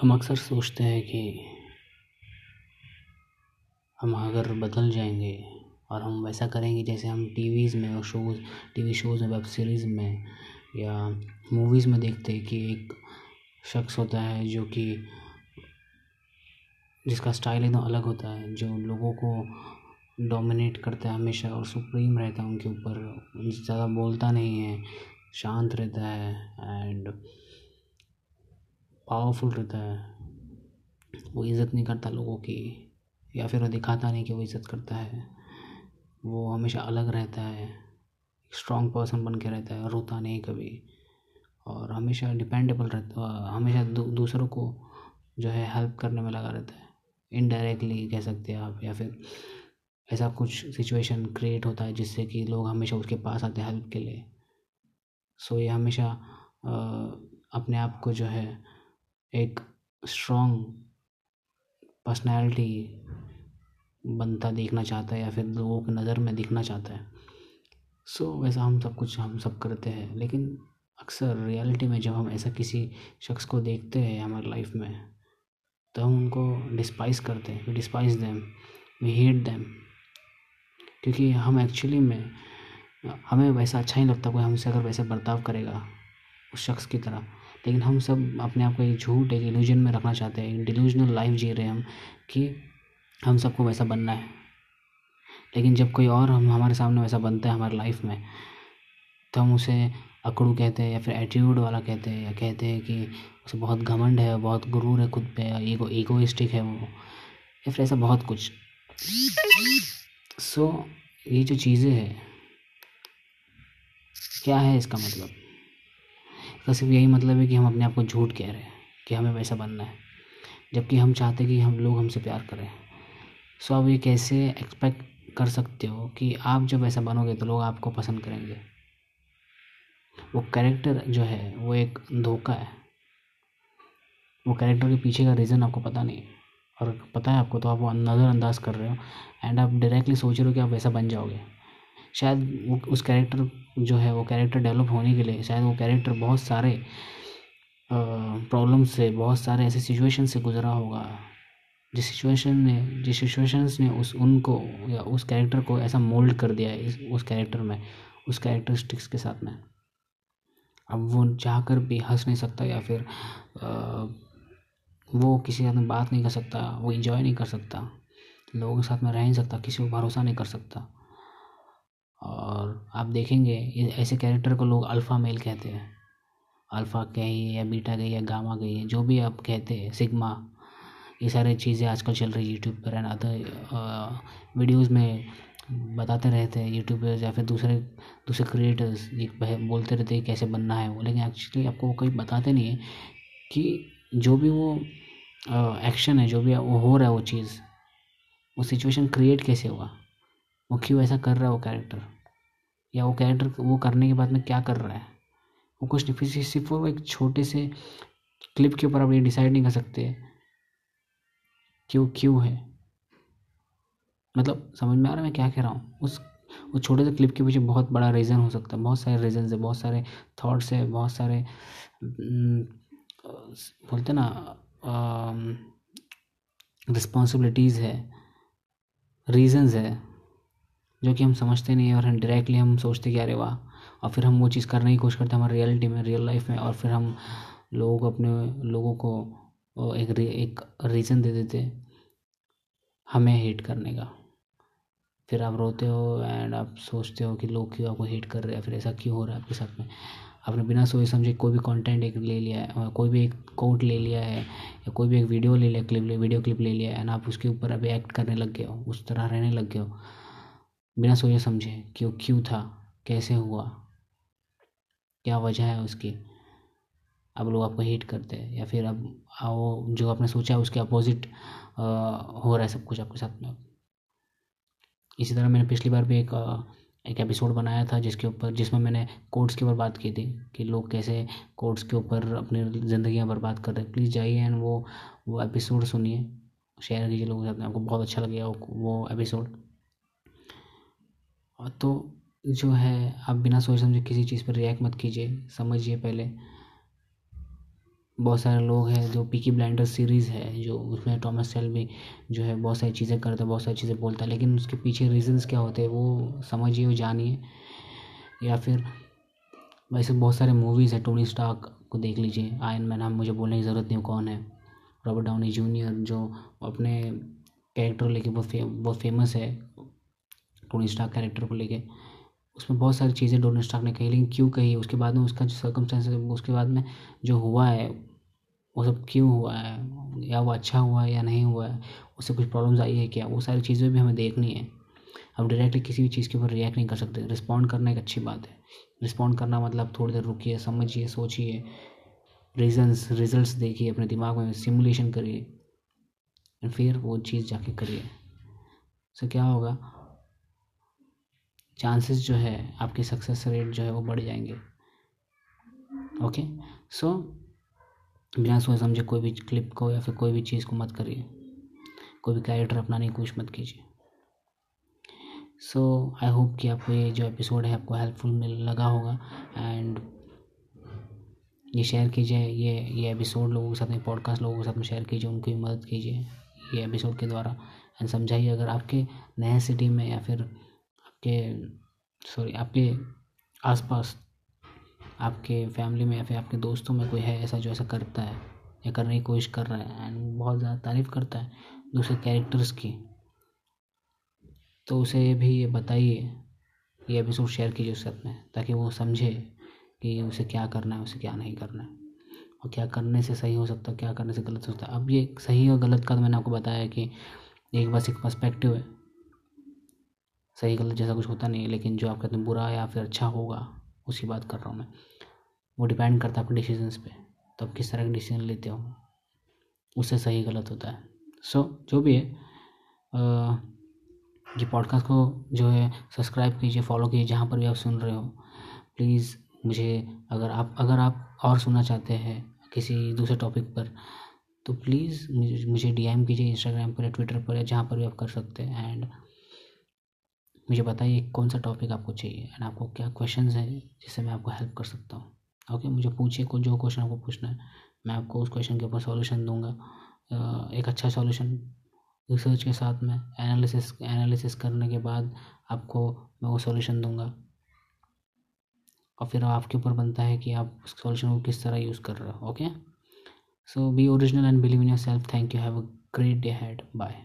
हम अक्सर सोचते हैं कि हम अगर बदल जाएँगे और हम वैसा करेंगे जैसे हम टीवीज़ में और शोज़ टी वी शोज़ में, वेब सीरीज़ में या मूवीज़ में देखते हैं कि एक शख्स होता है जो कि जिसका स्टाइल एकदम अलग होता है, जो लोगों को डोमिनेट करता है हमेशा और सुप्रीम रहता है उनके ऊपर। ज़्यादा बोलता नहीं है, शांत रहता है एंड पावरफुल रहता है। वो इज़्ज़त नहीं करता लोगों की, या फिर वो दिखाता नहीं कि वो इज़्ज़त करता है। वो हमेशा अलग रहता है स्ट्रॉन्ग पर्सन बन के रहता है, रोता नहीं कभी। और हमेशा डिपेंडेबल रहता, हमेशा दूसरों को जो है हेल्प करने में लगा रहता है। इनडायरेक्टली कह सकते हैं आप, या फिर ऐसा कुछ सिचुएशन क्रिएट होता है जिससे कि लोग हमेशा उसके पास आते हैं हेल्प के लिए। सो ये हमेशा अपने आप को जो है एक स्ट्रॉन्ग पर्सनैलिटी बनता देखना चाहता है या फिर लोगों की नज़र में दिखना चाहता है। सो so, वैसा हम सब कुछ हम सब करते हैं। लेकिन अक्सर रियलिटी में जब हम ऐसा किसी शख्स को देखते हैं हमारी लाइफ में तो हम उनको डिस्पाइस करते हैं। We despise them we hate them क्योंकि हम एक्चुअली में हमें वैसा अच्छा नहीं लगता कोई हमसे अगर वैसे बर्ताव करेगा। उस शख्स की तरह। लेकिन हम सब अपने आप को एक झूठ एक इल्यूजन में रखना चाहते हैं डिल्यूजनल लाइफ जी रहे हैं हम कि हम सबको वैसा बनना है। लेकिन जब कोई और हम हमारे सामने वैसा बनता है हमारे लाइफ में तो हम उसे अकड़ू कहते हैं या फिर एटीट्यूड वाला कहते हैं या कहते हैं कि उसे बहुत घमंड है बहुत गुरूर है खुद पे या ईगो ईगोइस्टिक है वो या फिर ऐसा बहुत कुछ। सो so, ये जो चीज़ें हैं क्या है इसका मतलब? इसका सिर्फ़ यही मतलब है कि हम अपने आप को झूठ कह रहे हैं कि हमें वैसा बनना है, जबकि हम चाहते हैं कि हम लोग हमसे प्यार करें। सो आप ये कैसे एक्सपेक्ट कर सकते हो कि आप जब ऐसा बनोगे तो लोग आपको पसंद करेंगे? वो कैरेक्टर जो है, वो एक धोखा है। वो कैरेक्टर के पीछे का रीज़न आपको पता नहीं और पता है आपको तो आप वो नज़रअंदाज कर रहे हो एंड आप डायरेक्टली सोच रहे हो कि आप वैसा बन जाओगे। शायद वो उस कैरेक्टर जो है वो कैरेक्टर डेवलप होने के लिए शायद वो कैरेक्टर बहुत सारे प्रॉब्लम से बहुत सारे ऐसे सिचुएशन से गुजरा होगा। जिस सिचुएशन ने जिस सिचुएशंस ने उस उनको या उस कैरेक्टर को ऐसा मोल्ड कर दिया है इस उस कैरेक्टर में उस कैरेक्टरिस्टिक्स के साथ में। अब वो चाह कर भी हंस नहीं सकता या फिर आ, वो किसी के साथ में बात नहीं कर सकता वो इंजॉय नहीं कर सकता लोगों के साथ में रह नहीं सकता किसी को भरोसा नहीं कर सकता। और आप देखेंगे ऐसे कैरेक्टर को लोग अल्फ़ा मेल कहते हैं। अल्फ़ा कहिए या बीटा कहिए या गामा कहिए जो भी आप कहते हैं सिग्मा ये सारी चीज़ें आजकल चल रही है यूट्यूब पर एंड अदर वीडियोज़ में बताते रहते हैं यूट्यूबर्स या फिर दूसरे दूसरे क्रिएटर्स ये बोलते रहते हैं कैसे बनना है वो, लेकिन एक्चुअली आपको वो कहीं बताते नहीं है कि जो भी वो एक्शन है, जो भी वो हो रहा है वो चीज़, वो सिचुएशन क्रिएट कैसे हुआ? वो क्यों ऐसा कर रहा है वो कैरेक्टर या वो कैरेक्टर वो करने के बाद में क्या कर रहा है? वो कुछ नहीं, फिर सिर्फ़ वो एक छोटे से क्लिप के ऊपर आप ये डिसाइड नहीं कर सकते कि वो क्यों है। मतलब समझ में आ रहा है मैं क्या कह रहा हूँ? उस वो छोटे से क्लिप के पीछे बहुत बड़ा रीज़न हो सकता है, बहुत सारे रीज़न है, बहुत सारे थाट्स है, बहुत सारे बोलते ना रिस्पॉन्सिबिलिटीज़ है रीज़न्स है। जो कि हम समझते नहीं और हम डायरेक्टली हम सोचते कि अरे वाह, और फिर हम वो चीज़ करने की कोशिश करते हैं हमारे रियलिटी में रियल लाइफ में, और फिर हम लोगों को अपने, लोगों को एक एक रीज़न दे देते हमें हेट करने का। फिर आप रोते हो एंड आप सोचते हो कि लोग क्यों आपको हेट कर रहे हैं, फिर ऐसा क्यों हो रहा है आपके साथ में? आपने बिना सोचे समझे कोई भी कंटेंट एक ले लिया है कोई भी एक कोड ले लिया है, या कोई भी एक वीडियो ले लिया क्लिप ले वीडियो क्लिप ले लिया एंड आप उसके ऊपर अभी एक्ट करने लग गए हो, उस तरह रहने लग गए हो। बिना सोचे समझे कि वो क्यों था, कैसे हुआ, क्या वजह है उसकी। अब लोग आपको हेट करते हैं या फिर अब वो जो आपने सोचा उसके अपोजिट हो रहा है सब कुछ आपके साथ में। इसी तरह मैंने पिछली बार भी एक एक एपिसोड बनाया था जिसके ऊपर, जिसमें मैंने कोर्ट्स के ऊपर बात की थी कि लोग कैसे कोर्ट्स के ऊपर अपनी ज़िंदगियाँ बर्बाद कर रहे हैं। प्लीज़ जाइए एंड वो वो एपिसोड सुनिए शेयर कीजिए लोगों के साथ में। आपको बहुत अच्छा लगेगा वो एपिसोड तो जो है आप बिना सोच समझे किसी चीज़ पर रिएक्ट मत कीजिए समझिए पहले। बहुत सारे लोग हैं जो पीकी ब्लाइंडर सीरीज़ है जो उसमें टॉमस शेल्बी जो है बहुत सारी चीज़ें करता है बहुत सारी चीज़ें बोलता है लेकिन उसके पीछे रीजंस क्या होते हैं वो समझिए वो जानिए। या फिर वैसे बहुत सारे मूवीज़ है टोनी स्टार्क को देख लीजिए आयन मैन हम मुझे बोलने की ज़रूरत नहीं कौन है? रॉबर्ट डाउनी जूनियर जो अपने कैरेक्टर लेके बहुत फे, बहुत फ़ेमस है टोनी स्टार्क कैरेक्टर को लेके। उसमें बहुत सारी चीज़ें टोनी स्टार्क ने कही, लेकिन क्यों कही? उसके बाद में उसका जो सर्कमस्टेंस उसके बाद में जो हुआ है, वो सब क्यों हुआ है? या वो अच्छा हुआ है या नहीं हुआ है? उससे कुछ प्रॉब्लम्स आई है क्या? वो सारी चीज़ें भी हमें देखनी है। हम डायरेक्टली किसी भी चीज़ के ऊपर रिएक्ट नहीं कर सकते। रिस्पॉन्ड करना एक अच्छी बात है। रिस्पॉन्ड करना मतलब थोड़ी देर रुकिए, समझिए, सोचिए। रीजन्स रिजल्ट्स देखिए अपने दिमाग में सिमुलेशन करिए। फिर वो चीज़ जाके करिए। सो क्या होगा? चांसेस जो है आपके सक्सेस रेट जो है वो बढ़ जाएँगे। ओके सो बिना सोच समझे, कोई भी क्लिप को या फिर कोई भी चीज़ को मत करिए। कोई भी कैरेक्टर अपनाने की कोशिश मत कीजिए। सो आई होप कि आपको ये जो एपिसोड है आपको हेल्पफुल मिल, लगा होगा। एंड ये शेयर कीजिए, ये ये एपिसोड लोगों के साथ में पॉडकास्ट लोगों के साथ में शेयर कीजिए, उनकी मदद कीजिए। ये एपिसोड के द्वारा। एंड समझाइए, अगर आपके नए सिटी में या फिर आपके सॉरी आपके आसपास, आपके फैमिली में या फिर आपके दोस्तों में कोई है ऐसा जो ऐसा करता है या करने की कोशिश कर रहा है एंड बहुत ज़्यादा तारीफ़ करता है दूसरे कैरेक्टर्स की? तो उसे भी ये बताइए, ये एपिसोड शेयर कीजिए उस में ताकि वो समझे कि उसे क्या करना है, उसे क्या नहीं करना है। और क्या करने से सही हो सकता है, क्या करने से गलत हो सकता है। अब ये सही और गलत का तो मैंने आपको बताया कि एक बस एक पर्सपेक्टिव है। सही गलत जैसा कुछ होता नहीं है लेकिन जो आप कहते हैं बुरा या फिर अच्छा होगा उसकी बात कर रहा हूँ मैं। वो डिपेंड करता है आपके डिसीजंस पे तो आप किस तरह के डिसीज़न लेते हो उससे सही गलत होता है। सो so, जो भी है ये पॉडकास्ट को जो है सब्सक्राइब कीजिए फॉलो कीजिए जहाँ पर भी आप सुन रहे हो। प्लीज़ मुझे अगर आप अगर आप और सुनना चाहते हैं किसी दूसरे टॉपिक पर तो प्लीज़ मुझे डी एम कीजिए इंस्टाग्राम पर या ट्विटर पर या जहाँ पर भी आप कर सकते हैं। एंड मुझे बताइए कौन सा टॉपिक आपको चाहिए एंड आपको क्या क्वेश्चंस हैं जिससे मैं आपको हेल्प कर सकता हूँ। ओके okay, मुझे पूछिए को जो क्वेश्चन आपको पूछना है मैं आपको उस क्वेश्चन के ऊपर सॉल्यूशन दूँगा। एक अच्छा सॉल्यूशन रिसर्च के साथ में एनालिसिस एनालिसिस करने के बाद आपको मैं वो सॉल्यूशन दूँगा। और फिर आपके ऊपर बनता है कि आप उस सॉल्यूशन को किस तरह यूज़ कर रहे हो okay so be original and believe in your self thank you have a great day had bye